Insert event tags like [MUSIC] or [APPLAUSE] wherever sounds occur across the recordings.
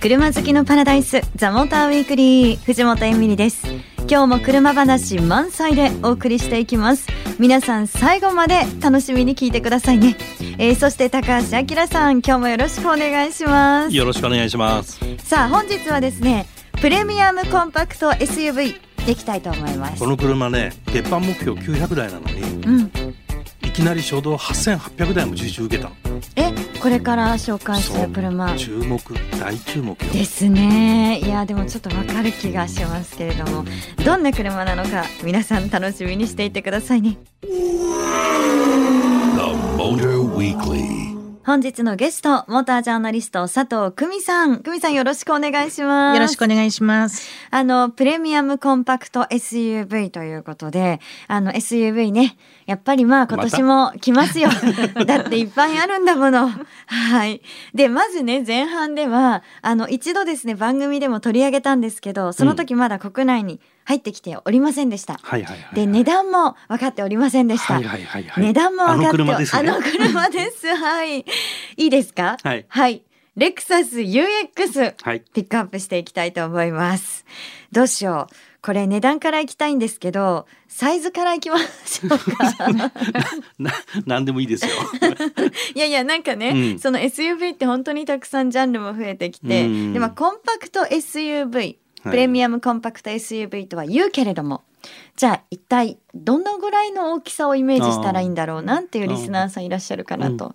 車好きのパラダイスザモーターウィークリー藤本エミリです。今日も車話満載でお送りしていきます。皆さん最後まで楽しみに聞いてくださいね、えー、そして高橋明さん今日もよろしくお願いします。よろしくお願いします。さあ本日はですねプレミアムコンパクト SUV でいきたいと思います。この車ね鉄板目標900台なのに、うん、いきなり初動8800台も受注受けたえこれから紹介する車。注目大注目ですね。いやでもちょっとわかる気がしますけれども。どんな車なのか皆さん楽しみにしていてくださいね本日のゲスト、モータージャーナリスト佐藤久美さん。久美さんよろしくお願いします。よろしくお願いします。あの、プレミアムコンパクト SUV ということで、あの SUV ね、やっぱりまあ今年も来ますよ。ま、[LAUGHS] だっていっぱいあるんだもの。はい。で、まずね、前半では、あの、一度ですね、番組でも取り上げたんですけど、その時まだ国内に、入ってきておりませんでした。はいはいはいはい、で値段も分かっておりませんでした。はいはいはいはい、値段も分かってあの車です、ね、あの車です。はい。いいですか？はい。はい。レクサス UX、はい、ピックアップしていきたいと思います。どうしよう。これ値段からいきたいんですけど、サイズからいきましょうか？[LAUGHS] な、でもいいですよ。[LAUGHS] いやいや、なんかね、うん、その SUV って本当にたくさんジャンルも増えてきて、でもコンパクト SUV プレミアムコンパクト SUV とは言うけれども、じゃあ一体どのぐらいの大きさをイメージしたらいいんだろうなっていうリスナーさんいらっしゃるかなと。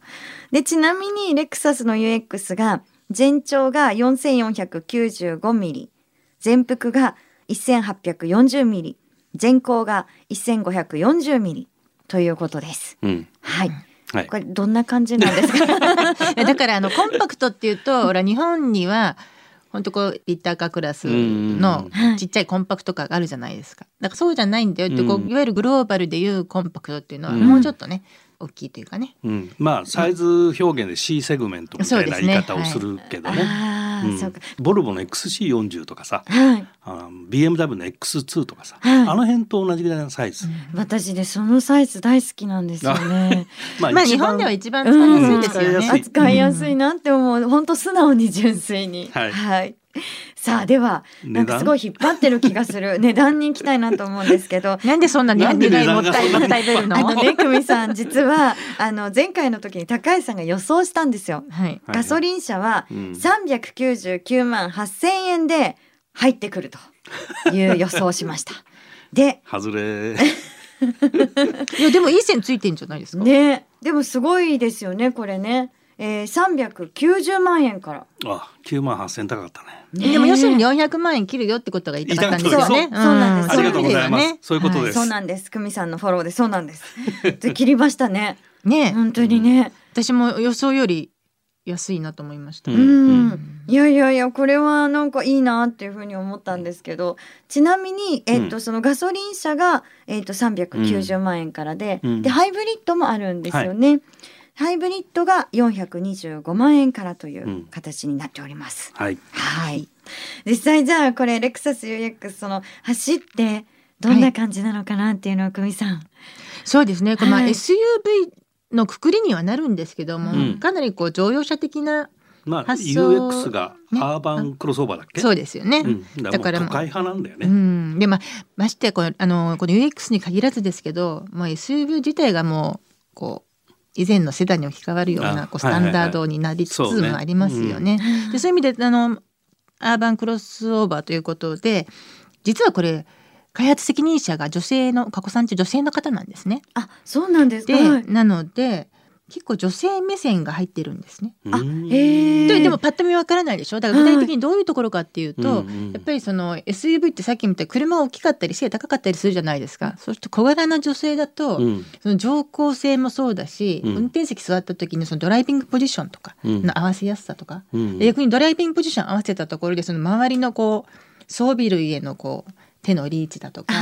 でちなみにレクサスの UX が全長が4495ミリ全幅が1840ミリ全高が1540ミリということです。うん、はい。はい、これどんな感じなんですか？[LAUGHS] だからあのコンパクトっていうとほら日本には本当こうリッターカークラスのちっちゃいコンパクトカーがあるじゃないですか。だからそうじゃないんだよってこういわゆるグローバルでいうコンパクトっていうのはもうちょっとね、大きいというかね、うん、まあサイズ表現で C セグメントみたいな言い方をするけどね。ボルボの XC40 とかさ、はい、あ BMW の X2 とかさ、はい、あの辺と同じぐらいのサイズ、うん、私ねそのサイズ大好きなんですよね。[LAUGHS] まあ、まあ日本では一番使いやすいですよね、うん、使いやすいなって思う。本当素直に純粋に。はい、はい [LAUGHS] さあではなんかすごい引っ張ってる気がする。[LAUGHS] 値段に行きたいなと思うんですけど。なんでそんな値段もったいもったい出るの？あのね久美さん実はあの前回の時に高橋さんが予想したんですよ、はい、ガソリン車は399万8000円で入ってくるという予想をしました。で外れ。[LAUGHS] いやでもいい線ついてんじゃないですか？ね。でもすごいですよねこれねえー、390万円からあ9万8000高かったねでも要するに400万円切るよってことが言いたかったんですよね。そうなんです。ありがとうございます。そういうことです。そうなんです。久美さんのフォローでそうなんです。で切りましたね。ね本当にね。私も予想より安いなと思いました。うん。いやいやいやこれはなんかいいなっていうふうに思ったんですけど、ちなみにえっとそのガソリン車がえっと390万円からで、でハイブリッドもあるんですよね。ハイブリッドが425万円からという形になっております。うん、はい。はい。実際じゃあこれレクサス UX その走ってどんな感じなのかなっていうのを久美さん。そうですね。この、まあ、SUV のくくりにはなるんですけども、うん、かなりこう乗用車的なまあ、UX がアーバンクロスオーバーだっけ、ね、そうですよね、うん、だから都会派なんだよね、うん、でまあましてこのあのこの UX に限らずですけど、まあ、SUV 自体がもうこう以前のセダンに置き換わるようなこうスタンダードになりつつもありますよね。でそういう意味であのアーバンクロスオーバーということで実はこれ開発責任者が女性の過去産地女性の方なんですね。あそうなんですか。なので結構女性目線が入ってるんですね。あへででもパッと見わからないでしょ？だから具体的にどういうところかっていうと、はい、やっぱりその SUV ってさっき見た車が大きかったり背高かったりするじゃないですか、うん、そうすると小柄な女性だと、うん、その乗降性もそうだし、うん、運転席座った時にそのドライビングポジションとかの合わせやすさとか、逆にドライビングポジション合わせたところでその周りのこう装備類へのこう手のリーチだとか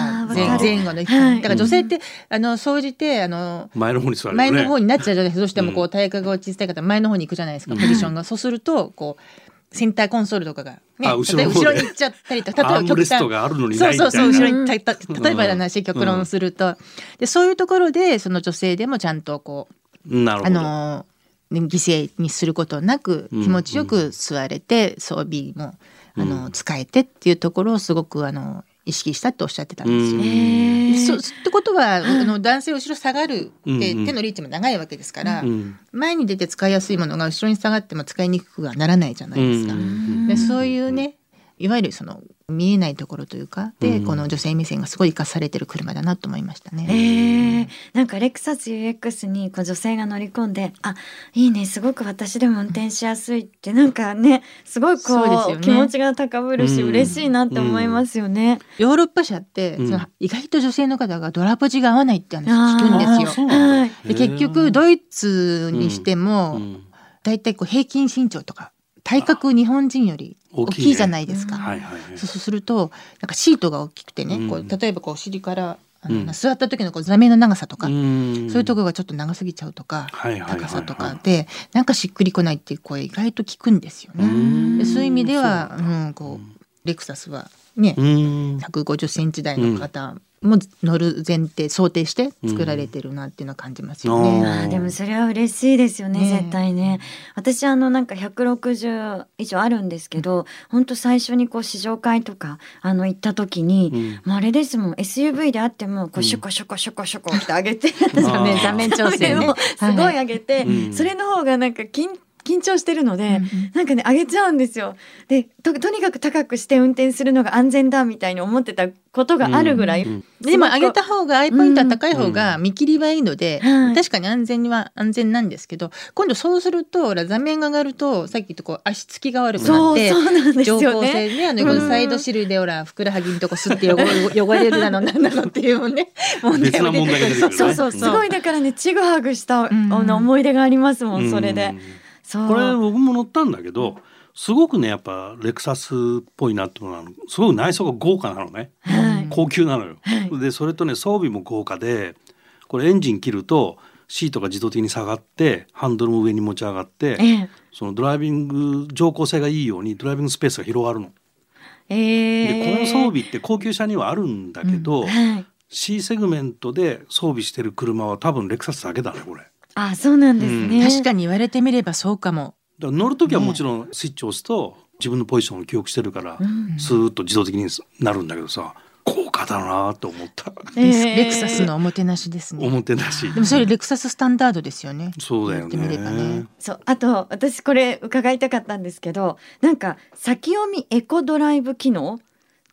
前後の、はい、だから女性って、あの総じてあの前の方に座る、ね、前の方になっちゃうじゃないですか。どうしてもこう体格が小さい方前の方に行くじゃないですか、ポジションが、そうするとこうセンターコンソールとかが、ね、後ろ後ろに行っちゃったりとか。例えば極端。そうそうそう後ろにたた例えばの話極論すると、でそういうところでその女性でもちゃんとこうなるほど。あの犠牲にすることなく気持ちよく座れて装備もあの使えてっていうところをすごくあの意識したっておっしゃってたんですよ。そってことは、あの男性後ろ下がるって手のリーチも長いわけですから、前に出て使いやすいものが後ろに下がっても使いにくくはならないじゃないですか。でそういうねいわゆるその見えないところというかで、うん、この女性目線がすごい生かされてる車だなと思いましたね。えー、なんかレクサス UX にこう女性が乗り込んであいいねすごく私でも運転しやすいってなんかねすごいこう、ね、気持ちが高ぶるし、うん、嬉しいなって思いますよね。ヨーロッパ車って、その意外と女性の方がドラポジが合わないって話聞くんですよ。で結局ドイツにしても、だいたいこう平均身長とか体格日本人より大きいじゃないですか。そうするとなんかシートが大きくてね、こう例えばこうお尻からあの、うん、座った時のこう座面の長さとか、そういうところがちょっと長すぎちゃうとか、高さとかでなんかしっくりこないっていう声意外と聞くんですよね。でそういう意味ではう、ん、こうレクサスはね150センチ台の方も乗る前提想定して作られてるなっていうのは感じますよね。うん、あでもそれは嬉しいですよね、ね、絶対ね。私あのなんか160以上あるんですけど、本、当、最初にこう試乗会とかあの行った時に、うん、もうあれですもん SUV であってもこうシュコシュコシュコシュコって上げて、[LAUGHS] うん、[LAUGHS] 座面調整ね。すごい上げて、はい、それの方がなんか緊緊張してるので、うんうん、なんかね上げちゃうんですよ。でととにかく高くして運転するのが安全だみたいに思ってたことがあるぐらい、うんうん、でも上げた方がアイポイントは高い方が見切りはいいので、うん、確かに安全には安全なんですけど今度そうすると座面が上がるとさっき言ったこう足つきが悪くなって乗降性ねあの、サイドシルでほらふくらはぎのとこすって汚汚れるなの [LAUGHS] なんなのっていうもね問題が出てくる、そうそうそう。すごいだからねちぐはぐした、うん、思い出がありますもん。それで。これ僕も乗ったんだけどすごくねやっぱレクサスっぽいなって思うのはすごく内装が豪華なのね、はい、高級なのよ。はい、でそれとね装備も豪華でこれエンジン切るとシートが自動的に下がってハンドルも上に持ち上がって、ええ、そのドライビング乗降性がいいようにドライビングスペースが広がるの。えー、でこの装備って高級車にはあるんだけど、うん。はい、C セグメントで装備してる車は多分レクサスだけだねこれ。あそうなんですね、うん、確かに言われてみればそうかも。乗る時はもちろんスイッチを押すと、自分のポジションを記憶してるから、スーッと自動的になるんだけどさ高価だなと思った、えー、レクサスのおもてなしですね。おもてなし。でもそれレクサススタンダードですよね。そうだよね、ね、そうあと私これ伺いたかったんですけどなんか先読みエコドライブ機能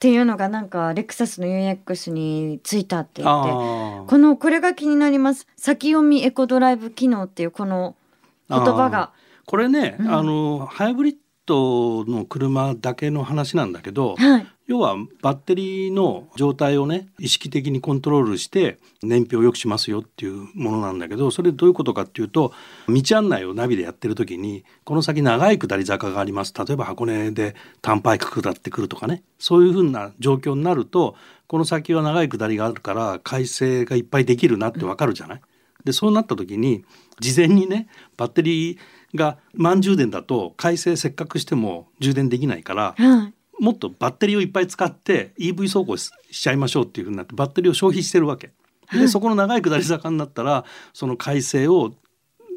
っていうのがなんかレクサスの UX についたって言ってこのこれが気になります。先読みエコドライブ機能っていうこの言葉が。これね、うん、あのハイブリッドの車だけの話なんだけど、はい、要はバッテリーの状態をね意識的にコントロールして燃費を良くしますよっていうものなんだけどそれどういうことかっていうと道案内をナビでやってる時にこの先長い下り坂があります。例えば箱根で短パイク下ってくるとかね。そういうふうな状況になるとこの先は長い下りがあるから快晴がいっぱいできるなってわかるじゃない？でそうなった時に事前にねバッテリーが満充電だと回生せっかくしても充電できないから、もっとバッテリーをいっぱい使って EV 走行しちゃいましょうっていうふうになってバッテリーを消費してるわけ。でそこの長い下り坂になったらその回生を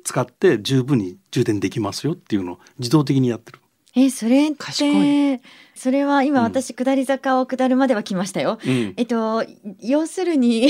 使って十分に充電できますよっていうのを自動的にやってる。えそれってそれは今私下り坂を下るまでは来ましたよ。うん、えっと要するに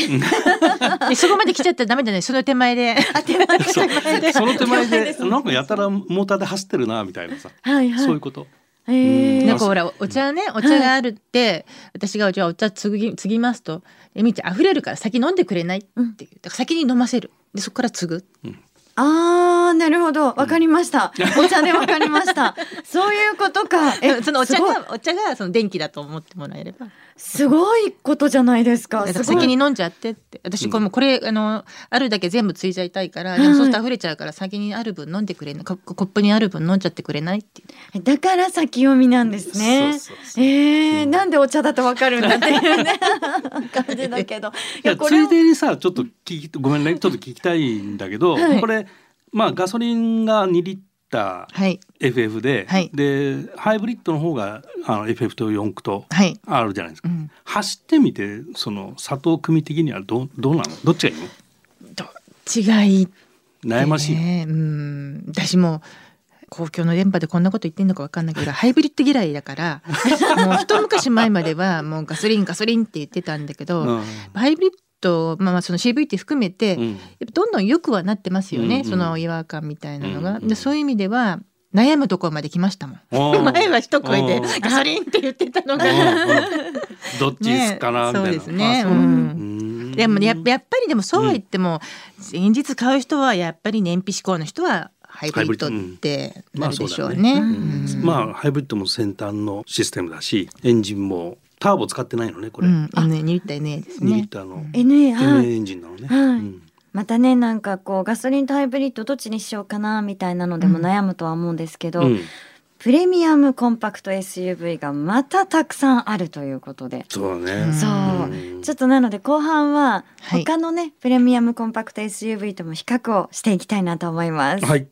[LAUGHS] そこまで来ちゃったらダメじゃない？その手前で。[LAUGHS] あ手前で。その手前でなんかやたらモーターで走ってるなみたいなさ、はいはい、そういうこと。えー、なんかほらお茶ねお茶があるって、はい、私がじゃあお茶継ぎ継ぎますと「えみちゃん溢れるから先飲んでくれない?」って言う。だから先に飲ませる。でそこから継ぐ。うん。あーなるほど。わかりました、うん、お茶でわかりました。そういうことか。え [LAUGHS] そのお茶がお茶がその電気だと思ってもらえればすごいことじゃないですか。先に飲んじゃってって。私これもこれ、あのあるだけ全部ついちゃいたいから、でもそうすると溢れちゃうから先にある分飲んでくれない。コップにある分飲んじゃってくれないってだから先読みなんですね。えー、なんでお茶だとわかるんだっていうね。[LAUGHS] 感じだけど。いやついでにさちょっと聞きごめんね。ちょっと聞きたいんだけど、はい、これまあガソリンが2リッター FF で、はい、でハイブリッドの方があの FF と四駆とあるじゃないですか、はいうん、走ってみてその佐藤組的にはどどうなの？どっちがいいの？違い悩ましい、ね、うん。私も公共の電波でこんなこと言ってんのか分かんないけど [LAUGHS] ハイブリッド嫌いだから [LAUGHS] もう一昔前まではもうガソリンガソリンって言ってたんだけど、うん、ハイブリッドまあ、その CVT 含めて、うん、どんどん良くはなってますよね、うんうん、その違和感みたいなのが。でそういう意味では悩むところまで来ましたもん。前 [LAUGHS] は一声でガソリンって言ってたのが。どっちですかな、ね、そうですね。うん、でもややっぱりでもそうは言っても、現実買う人はやっぱり燃費志向の人はハイブリッドってなるでしょうね。まあハイブリッドも先端のシステムだしエンジンもターボ使ってないのねこれ。うん、2リッター NA ですね。2リッターの NA, NA エンジンなのね。はい。うん。またねなんかこうガソリンとハイブリッドどっちにしようかなみたいなのでも悩むとは思うんですけど、うん、プレミアムコンパクト SUV がまたたくさんあるということで。そうね。そう、ちょっとなので後半は他のね、はい、プレミアムコンパクト SUV とも比較をしていきたいなと思います。はい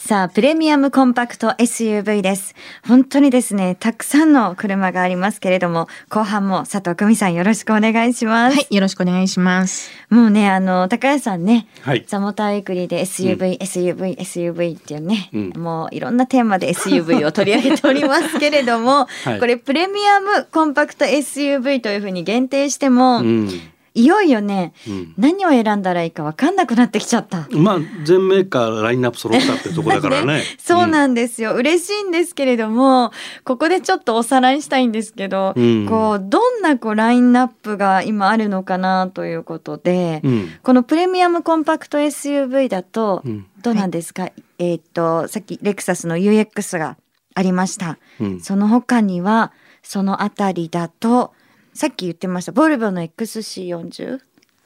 さあ、プレミアムコンパクト SUV です。本当にですね、たくさんの車がありますけれども、後半も佐藤久美さんよろしくお願いします。はい、よろしくお願いします。もうね、あの、高谷さんね、はい、ザモタイクリで SUV、うん、SUV、SUV っていうね、うん、もういろんなテーマで SUV を取り上げておりますけれども、[LAUGHS] はい、これプレミアムコンパクト SUV というふうに限定しても、うんいよいよね、うん、何を選んだらいいか分かんなくなってきちゃった。まあ全メーカーラインナップ揃ったってとこだからね。ね [LAUGHS] そうなんですよ、うん、嬉しいんですけれどもここでちょっとおさらいしたいんですけど、うん、こうどんなこうラインナップが今あるのかなということで、このプレミアムコンパクト SUV だとどうなんですか、はい、えっ、とさっきレクサスの UX がありました。その他にはそのあたりだとさっき言ってました。ボルボの XC40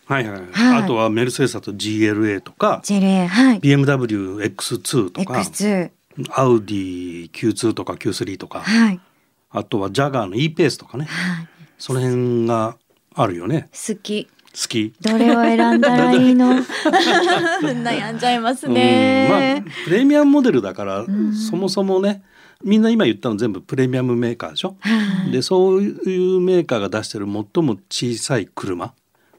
はいはい、はい、あとはメルセデスと GLA とか。GLA、はい、BMWX2 とか。X2 アウディ Q2 とか Q3 とか、はい、あとはジャガーの E ペースとかね、はい、その辺があるよね。好き。好き。どれを選んだらいいの？[LAUGHS] [LAUGHS] 悩んじゃいますね、まあプレミアムモデルだから、そもそもねみんな今言ったの全部プレミアムメーカーでしょ、はい、でそういうメーカーが出してる最も小さい車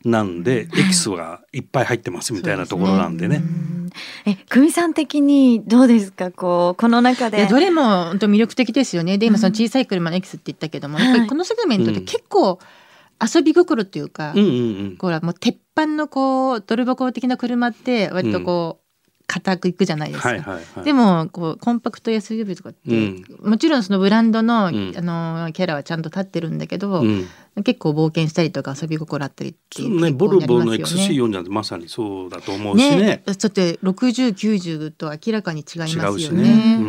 なんで、エキスがいっぱい入ってますみたいなところなんでね。え、久美さん的にどうですか、こうこの中で。どれも本当魅力的ですよね。で、今その小さい車のエキスって言ったけども、うん、やっぱりこのセグメントって結構遊び心っていうか、うんうんうん、これはもう鉄板のこうドル箱的な車って割とこう。固くいくじゃないですか、はいはいはい、でもこうコンパクト SUV とかって、うん、もちろんそのブランドの,、あのキャラはちゃんと立ってるんだけど、結構冒険したりとか遊び心あったりっていうねボルボの XC4 なんてまさにそうだと思うしね。ねだって6090と明らかに違いますよね、ね、う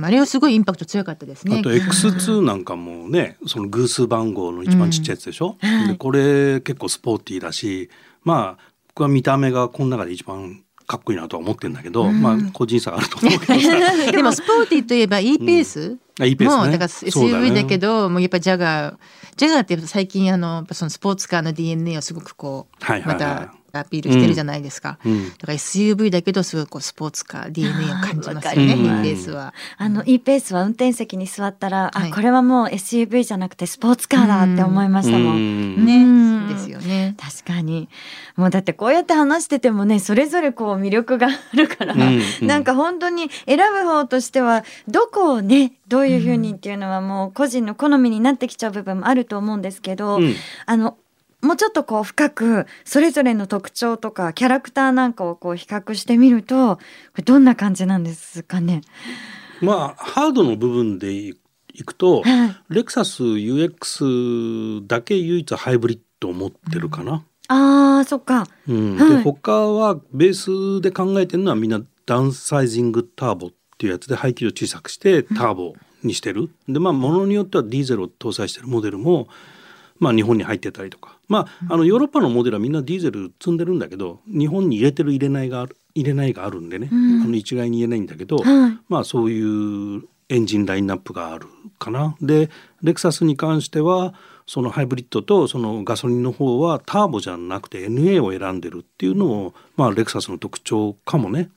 ん、あれはすごいインパクト強かったですね。あと X2 なんかもねその偶数番号の一番ちっちゃいやつでしょ、うん、でこれ結構スポーティーだしまあ僕は見た目がこの中で一番かっこいいなとは思ってるんだけど、うん、まあ個人差あると思うけど [LAUGHS] でもスポーティーといえば E ペース、うん、E ペース、ね、だから SUV だけど、ね、もうやっぱジャガージャガーって最近あのそのスポーツカーの DNA をすごくこう、はいはいはい、またアピールしてるじゃないですか、うん、だから SUV だけどすごいこうスポーツカー DNA を感じますよね E ペースは。あの E ペースは運転席に座ったら、はい、あこれはもう SUV じゃなくてスポーツカーだって思いましたもん、ね。ですよね。確かに。もうだってこうやって話しててもねそれぞれこう魅力があるから、うん。うん、なんか本当に選ぶ方としてはどこをねどういうふうにっていうのはもう個人の好みになってきちゃう部分もあると思うんですけど、うん、あのもうちょっとこう深くそれぞれの特徴とかキャラクターなんかをこう比較してみるとこれどんな感じなんですかね？まあハードの部分でいくと、はい、レクサス UX だけ唯一ハイブリッドを持ってるかな。うん、あーそっか、うん。はい、で他はベースで考えてるのはみんなダウンサイジングターボっていうやつで排気量小さくしてターボにしてる。うん、でまあものによってはディーゼルを搭載してるモデルもまあ、日本に入ってたりとか、まあ、あのヨーロッパのモデルはみんなディーゼル積んでるんだけど日本に入れてる入れないがある入れないがあるんでね、うん、あの一概に言えないんだけど、はい、まあそういうエンジンラインナップがあるかな。でレクサスに関してはそのハイブリッドとそのガソリンの方はターボじゃなくて NA を選んでるっていうのも、まあ、レクサスの特徴かもね。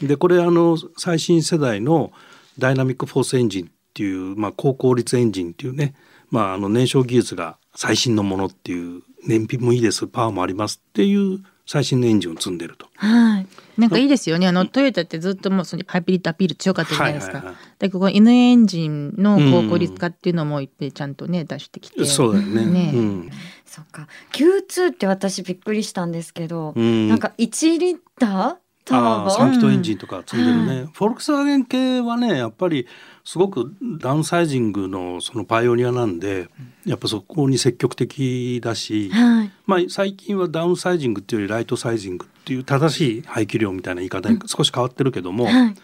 でこれあの最新世代のダイナミックフォースエンジンっていう、まあ、高効率エンジンっていうね、まあ、あの燃焼技術が最新のものっていう燃費もいいですパワーもありますっていう最新のエンジンを積んでると。はい。なんかいいですよね。あのトヨタってずっともうそのハイブリッドアピール強かったじゃないですか。はいはいはい、でここ N エンジンの高効率化っていうのもいっぺんちゃんとね出してきて。そうだよね。ね。うん、そっか。Q2 って私びっくりしたんですけど、うん、なんか1リッター？ああ3気筒エンジンとか積んでるね、うん、フォルクスワーゲン系はねやっぱりすごくダウンサイジングのそのパイオニアなんでやっぱそこに積極的だし、はい、まあ、最近はダウンサイジングっていうよりライトサイジングっていう正しい排気量みたいな言い方に少し変わってるけども、うんはい、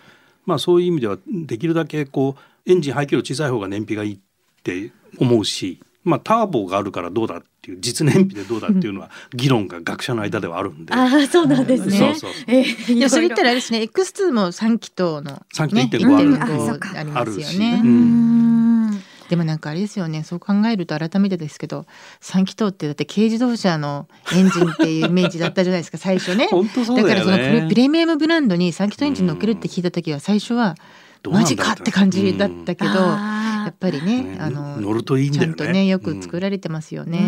まあ、そういう意味ではできるだけこうエンジン排気量小さい方が燃費がいいって思うしまあ、ターボがあるからどうだっていう実燃費でどうだっていうのは議論が学者の間ではあるんで。ああそうなんですね。そうそうえー、いやそれ言ったらあれですね X2 も3気筒の、3気筒1.5ありますよね。うん。でもなんかあれですよねそう考えると改めてですけど3気筒ってだって軽自動車のエンジンっていうイメージだったじゃないですか最初ね。[LAUGHS] だね。だからそのプレミアムブランドに3気筒エンジン乗っけるって聞いた時は最初はマジかって感じだったけど、やっぱりね、ね、あの乗るといいんだよね。ちゃんとねよく作られてますよね。う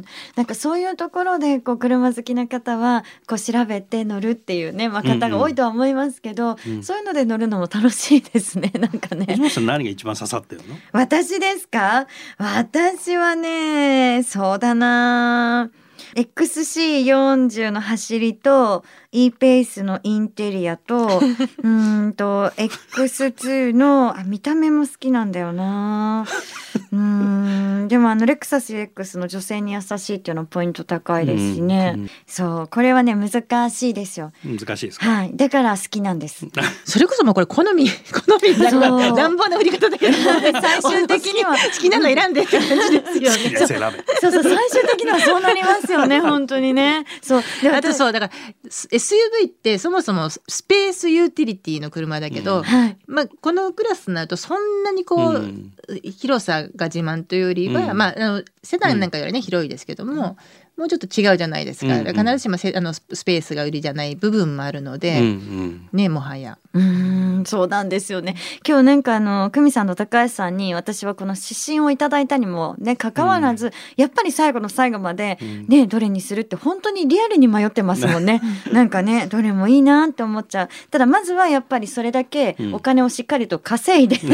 ん、なんかそういうところでこう車好きな方はこう調べて乗るっていうね、まあ、方が多いとは思いますけど、うんうん、そういうので乗るのも楽しいですね。[LAUGHS] なんかね。何が一番刺さってるの？私ですか？私はね、そうだな。XC40 の走りと E ペースのインテリアと [LAUGHS] うんと X2 のあ見た目も好きなんだよな。うんでもあのレクサス X の女性に優しいっていうのポイント高いですしね、そうこれはね難しいですよ。難しいですはい。だから好きなんです。[LAUGHS] それこそもうこれ好み [LAUGHS] 好みなんか乱暴な売り方だけど最終的には。好きなの選んでって感じですよね。そうそう最終的にはそうなりますよね本当にね。そう。あとそうだから SUV ってそもそもスペースユーティリティの車だけど、うん。まあこのクラスになるとそんなにこう、うん、広さが自慢というよりは、うん、まああのセダンなんかよりね、広いですけども、もうちょっと違うじゃないですか、うんうん、必ずしもあのスペースが売りじゃない部分もあるので、うんうん、ねもはや。うんそうなんですよね。今日なんかあの久美さんと高橋さんに私はこの指針をいただいたにもねかかわらず、うん、やっぱり最後の最後まで、ねどれにするって本当にリアルに迷ってますもんね。なんかねどれもいいなって思っちゃう。ただまずはやっぱりそれだけお金をしっかりと稼いで、うん、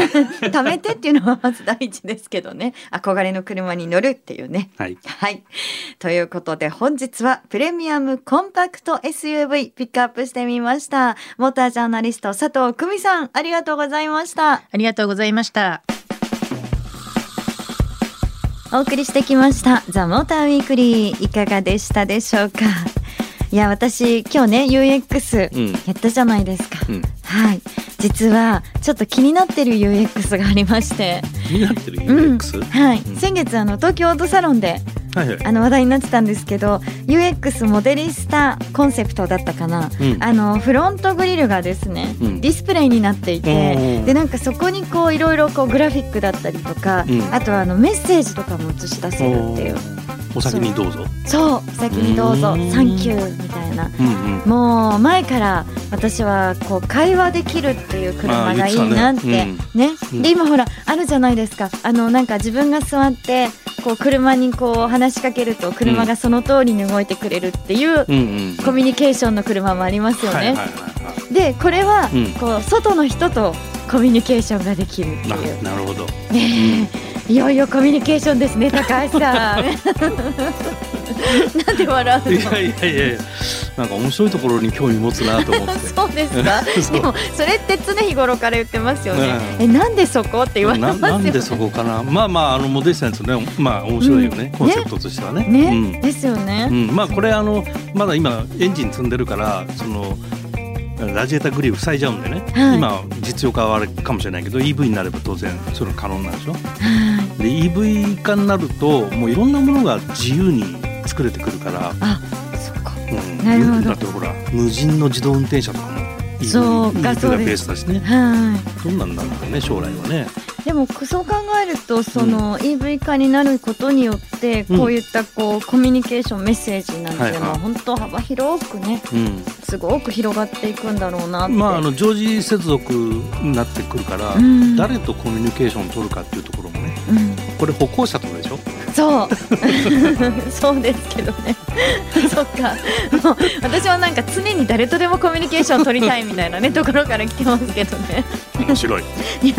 貯めてっていうのはまず第一ですけどね。憧れの車に乗るっていうね。はい、はい、ということで本日はプレミアムコンパクト SUV ピックアップしてみました。モータージャーナリスト佐藤久美さんありがとうございました。ありがとうございました。お送りしてきましたザ・モーターウィークリーいかがでしたでしょうか？いや私今日ね UX やったじゃないですか、うん、はい。実はちょっと気になってる UX がありまして。気になってる UX、うん、はい、うん、先月あの東京オートサロンではいはい、あの話題になってたんですけど UX モデリスタコンセプトだったかな、うん、あのフロントグリルがですね、うん、ディスプレイになっていてでなんかそこにこういろいろこうグラフィックだったりとか、うん、あとはあのメッセージとかも映し出せるっていう。お先にどうぞ。そう。お先にどうぞ。サンキューみたいな、うんうん、もう前から私はこう会話できるっていう車がいいなって、ね。ね、で今ほらあるじゃないですか。あのなんか自分が座ってこう車にこう話しかけると車がその通りに動いてくれるっていうコミュニケーションの車もありますよね。でこれはこう外の人とコミュニケーションができるっていう。なるほど。ね、いよいよコミュニケーションですね高橋さん。[LAUGHS] [LAUGHS] なんで笑うの？いやいやいやいや。なんか面白いところに興味持つなと思って。[LAUGHS] そうですか？[LAUGHS] でもそれって常日頃から言ってますよね、え。なんでそこ？って言われますよ、ね、なんでそこかな？まあまああのモデルさんですねまあ面白いよね、うん、コンセプトとしてはね。ね、うん、ですよね、うん、まあこれあのまだ今エンジン積んでるからそのラジエーターグリル塞いじゃうんでね、はい、今実用化はあれかもしれないけど EV になれば当然それ可能なんでしょ、はい、で EV 化になるともういろんなものが自由に作れてくるから。あうん、なるほど。だってほら無人の自動運転車とかもそうかそうベースだしね。はい。どんなんだろうね将来はね。でもそう考えるとその EV 化になることによってこういったこうコミュニケーションメッセージなんていうのは本当幅広くね、すごく広がっていくんだろうなまああの常時接続になってくるから、誰とコミュニケーションを取るかっていうところもね、これ歩行者とかそう。[LAUGHS] そうですけどね。[LAUGHS] そっか。もう私はなんか常に誰とでもコミュニケーションを取りたいみたいなね [LAUGHS] ところから来てますけどね。面白い。いや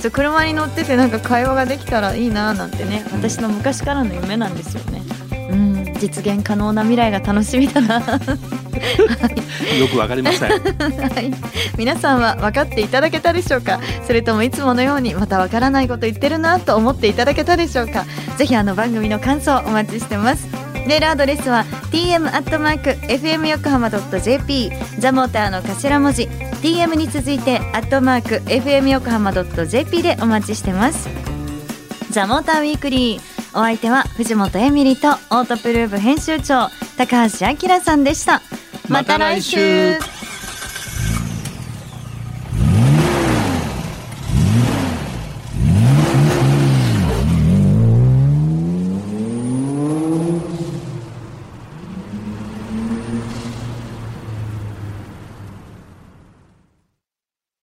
そう車に乗っててなんか会話ができたらいいななんてね私の昔からの夢なんですよね。うん実現可能な未来が楽しみだな [LAUGHS] よくわかりません、はい、皆さんは分かっていただけたでしょうか？それともいつものようにまたわからないこと言ってるなと思っていただけたでしょうか？ぜひあの番組の感想お待ちしてます。メールアドレスは tm アットマーク fm 横浜ドット jp ザモーターの頭文字 tm に続いてアットマーク fm 横浜ドット jp でお待ちしてます。ザモーターウィークリーお相手は藤本エミリとオートプルーブ編集長高橋明さんでした。また来週。